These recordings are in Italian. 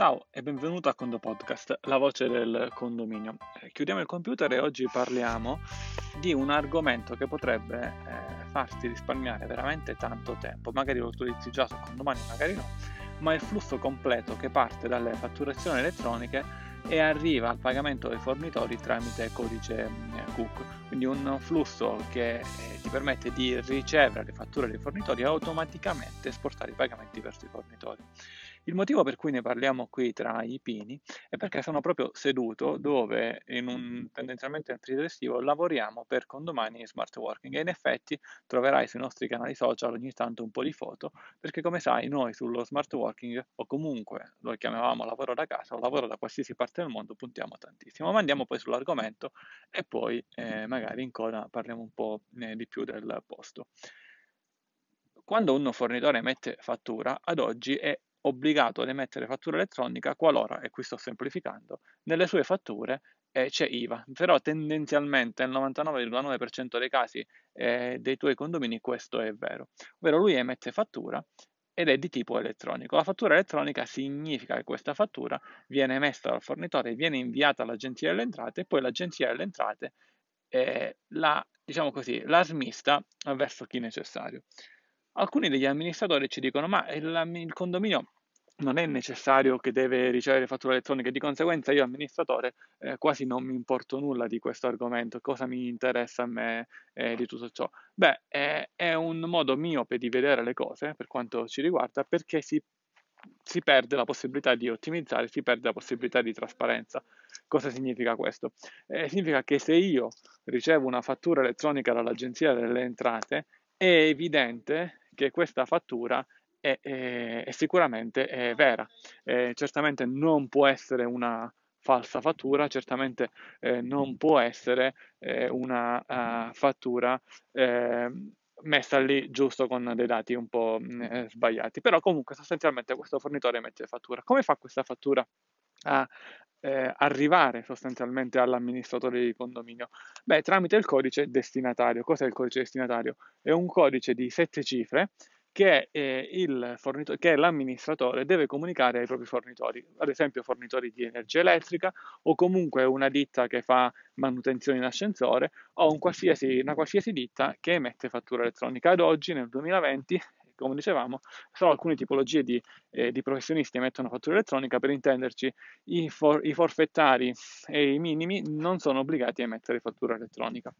Ciao e benvenuto a Condo Podcast, la voce del condominio. Eh, chiudiamo il computer e oggi parliamo di un argomento che potrebbe eh, farti risparmiare veramente tanto tempo. Magari lo utilizzi già su condomani, magari no, ma il flusso completo che parte dalle fatturazioni elettroniche e arriva al pagamento dei fornitori tramite codice eh, Cook. Quindi un flusso che eh, ti permette di ricevere le fatture dei fornitori e automaticamente esportare i pagamenti verso i fornitori. Il motivo per cui ne parliamo qui tra i pini è perché sono proprio seduto dove in un tendenzialmente nel lavoriamo per condomani e smart working e in effetti troverai sui nostri canali social ogni tanto un po' di foto perché come sai noi sullo smart working o comunque lo chiamavamo lavoro da casa o lavoro da qualsiasi parte del mondo puntiamo tantissimo ma andiamo poi sull'argomento e poi eh, magari in coda parliamo un po' eh, di più del posto. Quando un fornitore emette fattura, ad oggi è obbligato ad emettere fattura elettronica qualora, e qui sto semplificando, nelle sue fatture eh, c'è IVA, però tendenzialmente nel 99,9% dei casi eh, dei tuoi condomini questo è vero, ovvero lui emette fattura ed è di tipo elettronico. La fattura elettronica significa che questa fattura viene emessa dal fornitore, viene inviata all'agenzia delle entrate e poi l'agenzia delle entrate eh, la, diciamo così, la smista verso chi necessario. Alcuni degli amministratori ci dicono ma il, il condominio non è necessario che deve ricevere fattura elettronica e di conseguenza io amministratore eh, quasi non mi importo nulla di questo argomento, cosa mi interessa a me eh, di tutto ciò? Beh, è, è un modo miope di vedere le cose per quanto ci riguarda perché si, si perde la possibilità di ottimizzare, si perde la possibilità di trasparenza. Cosa significa questo? Eh, significa che se io ricevo una fattura elettronica dall'Agenzia delle Entrate, è evidente che questa fattura è, è, è sicuramente è vera. Eh, certamente non può essere una falsa fattura, certamente eh, non può essere eh, una uh, fattura ehm, messa lì giusto con dei dati un po' mh, eh, sbagliati. Però comunque sostanzialmente questo fornitore emette fattura. Come fa questa fattura a eh, arrivare sostanzialmente all'amministratore di condominio? Beh, tramite il codice destinatario. Cos'è il codice destinatario? È un codice di sette cifre che, eh, fornitore, che l'amministratore deve comunicare ai propri fornitori, ad esempio fornitori di energia elettrica o comunque una ditta che fa manutenzione in ascensore o un qualsiasi, una qualsiasi ditta che emette fattura elettronica. Ad oggi, nel 2020, come dicevamo, solo alcune tipologie di, eh, di professionisti emettono fattura elettronica, per intenderci i, for, i forfettari e i minimi non sono obbligati a emettere fattura elettronica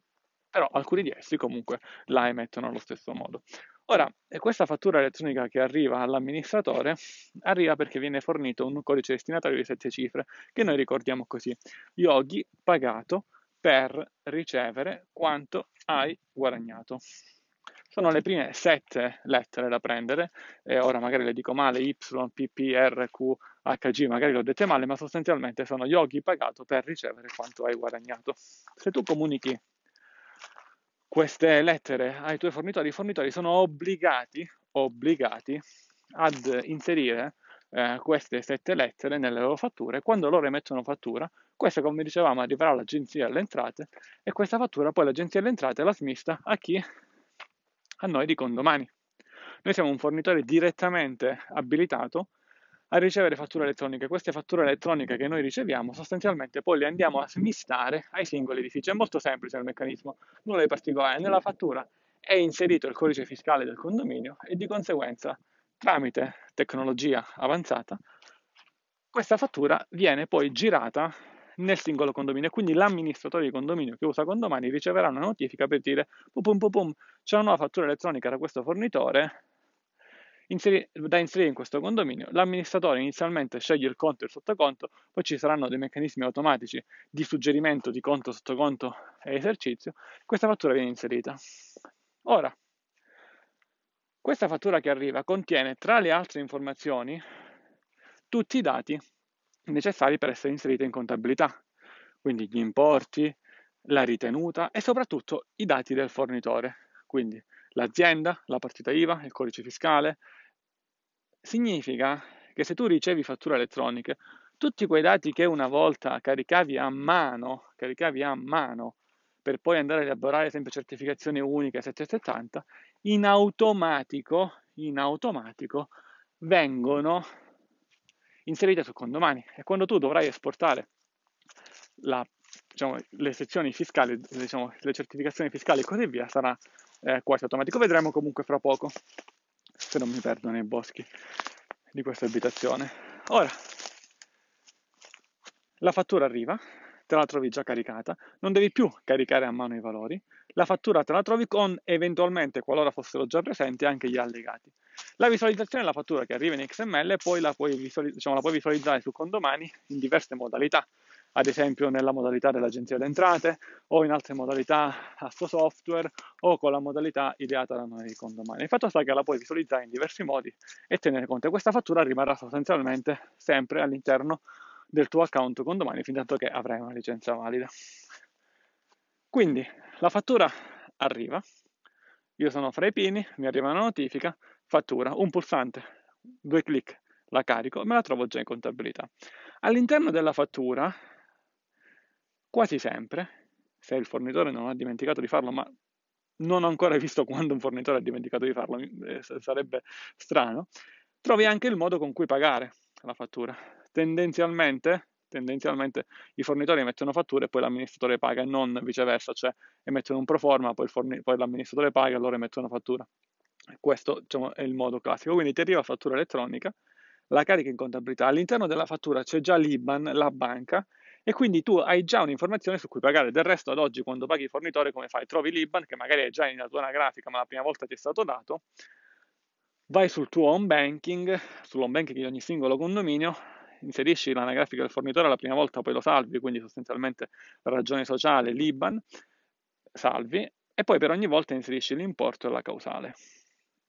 però alcuni di essi comunque la emettono allo stesso modo. Ora, questa fattura elettronica che arriva all'amministratore arriva perché viene fornito un codice destinatario di sette cifre, che noi ricordiamo così. Yogi pagato per ricevere quanto hai guadagnato. Sono le prime sette lettere da prendere, e ora magari le dico male, Y, P, P, R, Q, H, G, magari le ho dette male, ma sostanzialmente sono yogi pagato per ricevere quanto hai guadagnato. Se tu comunichi queste lettere ai tuoi fornitori, i fornitori sono obbligati, obbligati ad inserire eh, queste sette lettere nelle loro fatture. Quando loro emettono fattura, questa, come dicevamo, arriverà all'agenzia delle entrate e questa fattura poi l'agenzia delle entrate la smista a chi? A noi di condomani. Noi siamo un fornitore direttamente abilitato a ricevere fatture elettroniche. Queste fatture elettroniche che noi riceviamo sostanzialmente poi le andiamo a smistare ai singoli edifici. È molto semplice il meccanismo, nulla di particolare. Nella fattura è inserito il codice fiscale del condominio e di conseguenza tramite tecnologia avanzata questa fattura viene poi girata nel singolo condominio quindi l'amministratore di condominio che usa condomani riceverà una notifica per dire pum pum pum c'è una nuova fattura elettronica da questo fornitore inseri- da inserire in questo condominio. L'amministratore inizialmente sceglie il conto e il sottoconto, poi ci saranno dei meccanismi automatici di suggerimento di conto, sottoconto e esercizio. Questa fattura viene inserita. Ora, questa fattura che arriva contiene, tra le altre informazioni, tutti i dati necessari per essere inserita in contabilità, quindi gli importi, la ritenuta e soprattutto i dati del fornitore, quindi l'azienda, la partita IVA, il codice fiscale, significa che se tu ricevi fatture elettroniche, tutti quei dati che una volta caricavi a mano, caricavi a mano per poi andare a elaborare sempre certificazioni uniche 770, in automatico, in automatico vengono inserite su condomani e quando tu dovrai esportare la, diciamo, le sezioni fiscali, diciamo, le certificazioni fiscali e così via, sarà eh, quasi automatico. Vedremo comunque fra poco, se non mi perdo nei boschi di questa abitazione. Ora, la fattura arriva, te la trovi già caricata, non devi più caricare a mano i valori, la fattura te la trovi con eventualmente, qualora fossero già presenti, anche gli allegati. La visualizzazione della fattura che arriva in XML poi la puoi, visualiz- diciamo, la puoi visualizzare su condomani in diverse modalità, ad esempio nella modalità dell'agenzia delle entrate o in altre modalità a suo software o con la modalità ideata da noi condomani. Il fatto sta che la puoi visualizzare in diversi modi e tenere conto. Questa fattura rimarrà sostanzialmente sempre all'interno del tuo account condomani fin tanto che avrai una licenza valida. Quindi la fattura arriva, io sono fra i pini, mi arriva una notifica, fattura, un pulsante, due clic, la carico e me la trovo già in contabilità. All'interno della fattura, quasi sempre, se il fornitore non ha dimenticato di farlo, ma non ho ancora visto quando un fornitore ha dimenticato di farlo, eh, sarebbe strano, trovi anche il modo con cui pagare la fattura. Tendenzialmente tendenzialmente i fornitori emettono fatture e poi l'amministratore paga e non viceversa, cioè emettono un pro forma, poi, forni- poi l'amministratore paga e loro emettono fattura. Questo diciamo, è il modo classico. Quindi ti arriva fattura elettronica, la carica in contabilità, all'interno della fattura c'è già l'IBAN, la banca, e quindi tu hai già un'informazione su cui pagare. Del resto, ad oggi, quando paghi il fornitore, come fai? Trovi l'IBAN, che magari è già in tua anagrafica, ma la prima volta ti è stato dato, vai sul tuo home banking, sull'home banking di ogni singolo condominio, inserisci l'anagrafica del fornitore la prima volta, poi lo salvi, quindi sostanzialmente ragione sociale, l'IBAN, salvi, e poi per ogni volta inserisci l'importo e la causale.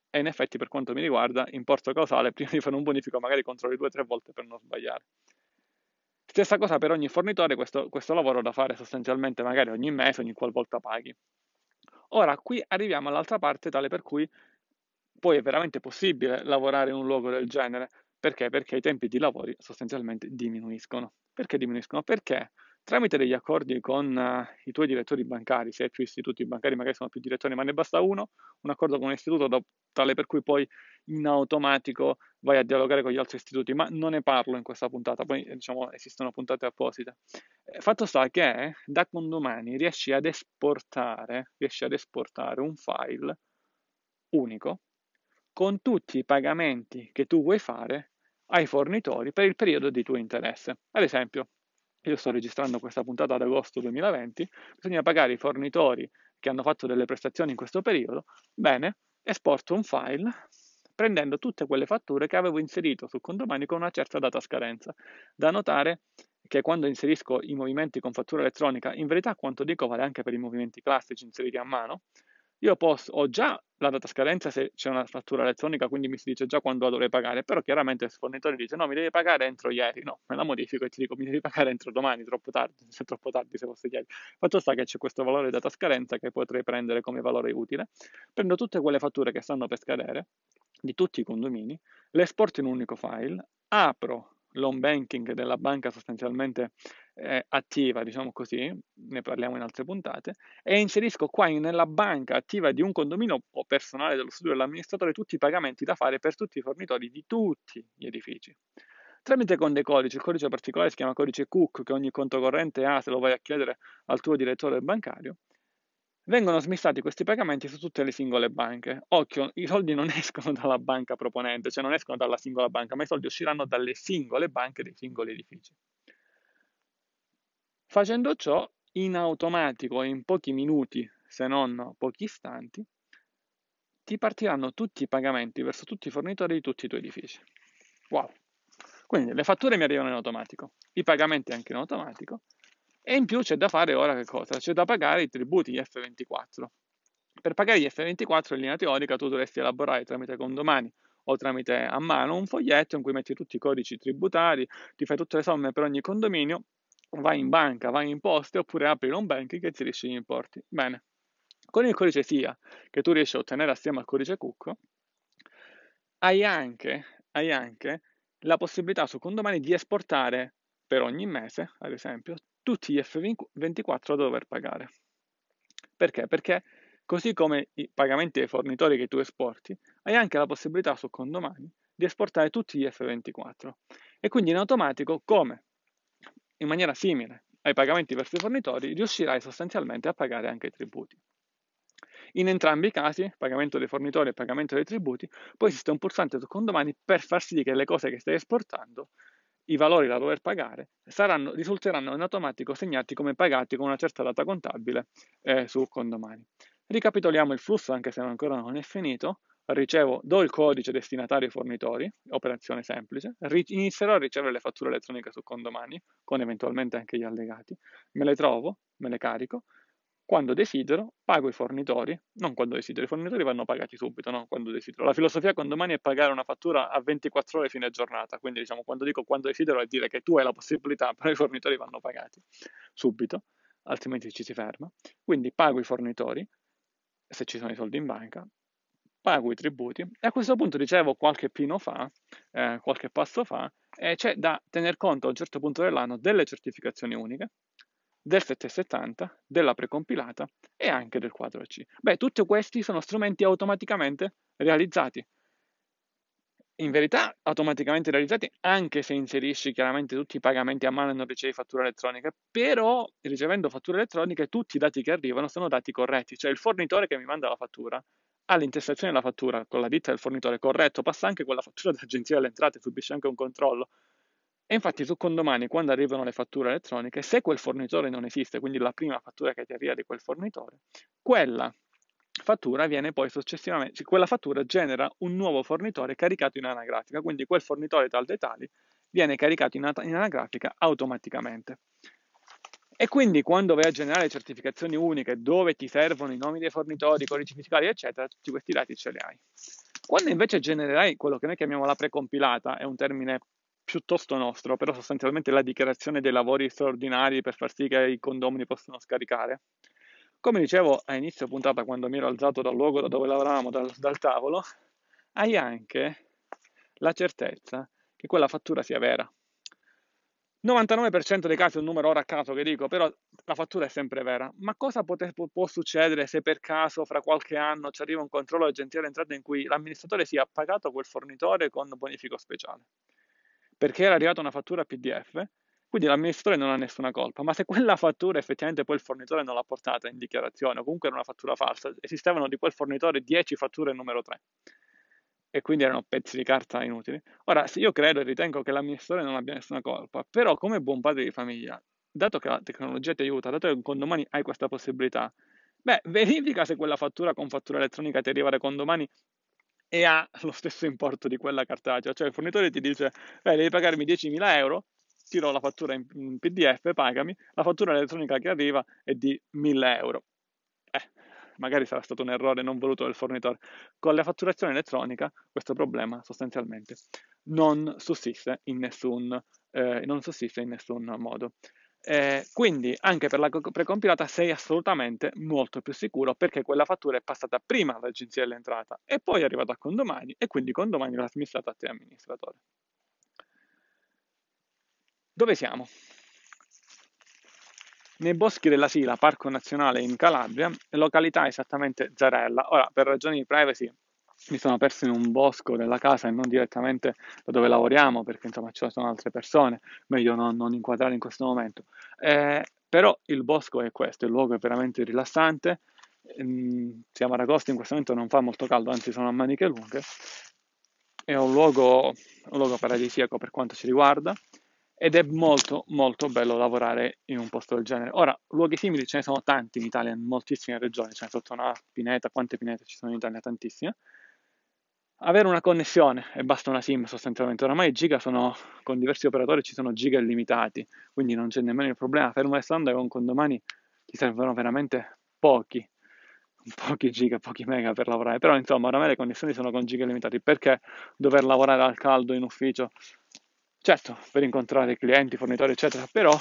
E in effetti, per quanto mi riguarda, importo causale, prima di fare un bonifico, magari controlli due o tre volte per non sbagliare. Stessa cosa per ogni fornitore, questo, questo lavoro da fare sostanzialmente magari ogni mese, ogni qualvolta paghi. Ora, qui arriviamo all'altra parte, tale per cui poi è veramente possibile lavorare in un luogo del genere. Perché? Perché i tempi di lavori sostanzialmente diminuiscono. Perché diminuiscono? Perché tramite degli accordi con uh, i tuoi direttori bancari, se hai più istituti bancari, magari sono più direttori, ma ne basta uno, un accordo con un istituto da, tale per cui poi in automatico vai a dialogare con gli altri istituti, ma non ne parlo in questa puntata, poi diciamo esistono puntate apposite. Eh, fatto sta che da condomani riesci ad esportare, riesci ad esportare un file unico con tutti i pagamenti che tu vuoi fare ai fornitori per il periodo di tuo interesse. Ad esempio, io sto registrando questa puntata ad agosto 2020, bisogna pagare i fornitori che hanno fatto delle prestazioni in questo periodo. Bene, esporto un file prendendo tutte quelle fatture che avevo inserito su condomani con una certa data scadenza. Da notare che quando inserisco i movimenti con fattura elettronica, in verità quanto dico vale anche per i movimenti classici inseriti a mano, io posso, ho già la data scadenza se c'è una fattura elettronica, quindi mi si dice già quando la dovrei pagare, però chiaramente il fornitore dice no, mi devi pagare entro ieri, no, me la modifico e ti dico mi devi pagare entro domani, troppo tardi, se troppo tardi se fosse ieri. Fatto sta che c'è questo valore data scadenza che potrei prendere come valore utile, prendo tutte quelle fatture che stanno per scadere, di tutti i condomini, le esporto in un unico file, apro l'home banking della banca sostanzialmente eh, attiva, diciamo così, ne parliamo in altre puntate, e inserisco qua nella banca attiva di un condominio o personale dello studio dell'amministratore tutti i pagamenti da fare per tutti i fornitori di tutti gli edifici. Tramite con dei codici, il codice particolare si chiama codice Cook che ogni conto corrente ha se lo vai a chiedere al tuo direttore bancario, vengono smistati questi pagamenti su tutte le singole banche. Occhio, i soldi non escono dalla banca proponente, cioè non escono dalla singola banca, ma i soldi usciranno dalle singole banche dei singoli edifici. Facendo ciò, in automatico, in pochi minuti, se non pochi istanti, ti partiranno tutti i pagamenti verso tutti i fornitori di tutti i tuoi edifici. Wow! Quindi le fatture mi arrivano in automatico, i pagamenti anche in automatico, e in più c'è da fare ora che cosa? C'è da pagare i tributi F24. Per pagare gli F24 in linea teorica tu dovresti elaborare tramite condomani o tramite a mano un foglietto in cui metti tutti i codici tributari, ti fai tutte le somme per ogni condominio vai in banca, vai in poste oppure apri un banking e inserisci gli importi. Bene, con il codice SIA che tu riesci a ottenere assieme al codice Cucco, hai anche, hai anche la possibilità su condomani di esportare per ogni mese, ad esempio, tutti gli F24 da dover pagare. Perché? Perché così come i pagamenti ai fornitori che tu esporti, hai anche la possibilità su condomani di esportare tutti gli F24. E quindi in automatico, come in maniera simile ai pagamenti verso i fornitori, riuscirai sostanzialmente a pagare anche i tributi. In entrambi i casi, pagamento dei fornitori e pagamento dei tributi, poi esiste un pulsante su condomani per far sì che le cose che stai esportando, i valori da dover pagare, saranno, risulteranno in automatico segnati come pagati con una certa data contabile eh, su condomani. Ricapitoliamo il flusso, anche se ancora non è finito. Ricevo, do il codice destinatario ai fornitori, operazione semplice, inizierò a ricevere le fatture elettroniche su condomani, con eventualmente anche gli allegati, me le trovo, me le carico, quando desidero pago i fornitori, non quando desidero, i fornitori vanno pagati subito, non quando desidero. La filosofia con domani è pagare una fattura a 24 ore fine giornata, quindi diciamo quando dico quando desidero è dire che tu hai la possibilità, però i fornitori vanno pagati subito, altrimenti ci si ferma. Quindi pago i fornitori, se ci sono i soldi in banca, pago i tributi e a questo punto dicevo qualche pino fa, eh, qualche passo fa, eh, c'è da tener conto a un certo punto dell'anno delle certificazioni uniche, del 770, della precompilata e anche del 4C. Beh, tutti questi sono strumenti automaticamente realizzati. In verità, automaticamente realizzati, anche se inserisci chiaramente tutti i pagamenti a mano e non ricevi fatture elettroniche, però ricevendo fatture elettroniche tutti i dati che arrivano sono dati corretti, cioè il fornitore che mi manda la fattura ha l'intestazione della fattura con la ditta del fornitore corretto, passa anche quella fattura dell'agenzia delle entrate, subisce anche un controllo, e infatti su condomani, quando arrivano le fatture elettroniche, se quel fornitore non esiste, quindi la prima fattura che ti arriva di quel fornitore, quella fattura viene poi successivamente, quella fattura genera un nuovo fornitore caricato in anagrafica, quindi quel fornitore tal dei tali viene caricato in, in anagrafica automaticamente. E quindi quando vai a generare certificazioni uniche dove ti servono i nomi dei fornitori, i codici fiscali, eccetera, tutti questi dati ce li hai. Quando invece genererai quello che noi chiamiamo la precompilata, è un termine piuttosto nostro, però sostanzialmente la dichiarazione dei lavori straordinari per far sì che i condomini possano scaricare. Come dicevo a inizio puntata, quando mi ero alzato dal luogo da dove lavoravamo, dal, dal tavolo, hai anche la certezza che quella fattura sia vera. 99% dei casi è un numero ora a caso che dico, però la fattura è sempre vera. Ma cosa pote- può succedere se per caso fra qualche anno ci arriva un controllo agenzia dell'entrata in cui l'amministratore sia pagato quel fornitore con bonifico speciale? perché era arrivata una fattura PDF, quindi l'amministratore non ha nessuna colpa, ma se quella fattura effettivamente poi il fornitore non l'ha portata in dichiarazione o comunque era una fattura falsa, esistevano di quel fornitore 10 fatture numero 3 e quindi erano pezzi di carta inutili. Ora, io credo e ritengo che l'amministratore non abbia nessuna colpa, però come buon padre di famiglia, dato che la tecnologia ti aiuta, dato che con domani hai questa possibilità, beh, verifica se quella fattura con fattura elettronica ti arriva da condomani e ha lo stesso importo di quella cartacea. Cioè il fornitore ti dice, beh, devi pagarmi 10.000 euro, tiro la fattura in, PDF, pagami, la fattura elettronica che arriva è di 1.000 euro. Magari sarà stato un errore non voluto del fornitore. Con la fatturazione elettronica questo problema sostanzialmente non sussiste in nessun, eh, non sussiste in nessun modo. Eh, quindi anche per la precompilata sei assolutamente molto più sicuro perché quella fattura è passata prima all'agenzia dell'entrata e poi è arrivata a condomani e quindi condomani l'ha smissata a te amministratore. Dove siamo? Nei boschi della Sila, Parco Nazionale in Calabria, località esattamente Zarella. Ora, per ragioni di privacy, mi sono perso in un bosco della casa e non direttamente da dove lavoriamo, perché insomma ci sono altre persone, meglio non, non inquadrare in questo momento. Eh, però il bosco è questo, il luogo è veramente rilassante, ehm, siamo ad agosto, in questo momento non fa molto caldo, anzi sono a maniche lunghe, è un luogo, un luogo paradisiaco per quanto ci riguarda ed è molto molto bello lavorare in un posto del genere. Ora, luoghi simili ce ne sono tanti in Italia, in moltissime regioni, ce ne sotto una pineta, quante pinete ci sono in Italia? Tantissime avere una connessione e basta una SIM sostanzialmente. Oramai i giga sono con diversi operatori ci sono giga illimitati, quindi non c'è nemmeno il problema. Fermo restando con condomani ti servono veramente pochi, pochi giga, pochi mega per lavorare. Però insomma, oramai le connessioni sono con giga illimitati. Perché dover lavorare al caldo in ufficio? Certo, per incontrare clienti, fornitori, eccetera, però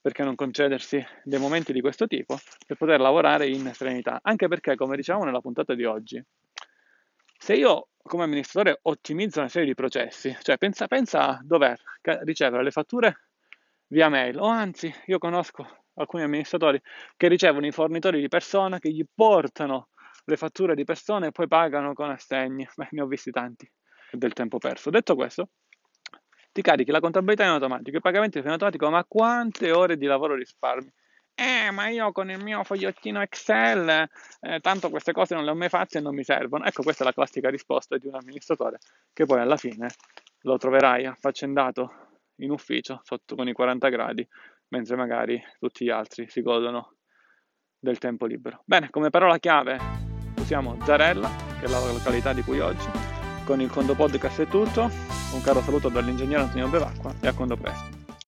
perché non concedersi dei momenti di questo tipo per poter lavorare in serenità? Anche perché, come dicevamo nella puntata di oggi, se io come amministratore ottimizzo una serie di processi, cioè pensa, pensa a dover ricevere le fatture via mail, o anzi, io conosco alcuni amministratori che ricevono i fornitori di persona che gli portano le fatture di persone e poi pagano con assegni. Beh, ne ho visti tanti del tempo perso. Detto questo, ti carichi la contabilità in automatico, i pagamenti in automatico, ma quante ore di lavoro risparmi? Eh, ma io con il mio fogliettino Excel, eh, tanto queste cose non le ho mai fatte e non mi servono. Ecco, questa è la classica risposta di un amministratore che poi alla fine lo troverai affaccendato in ufficio sotto con i 40 gradi, mentre magari tutti gli altri si godono del tempo libero. Bene, come parola chiave usiamo Zarella, che è la località di cui oggi. Con il Condo Podcast è tutto. Un caro saluto dall'ingegnere Antonio Bevacqua e a Condo presto.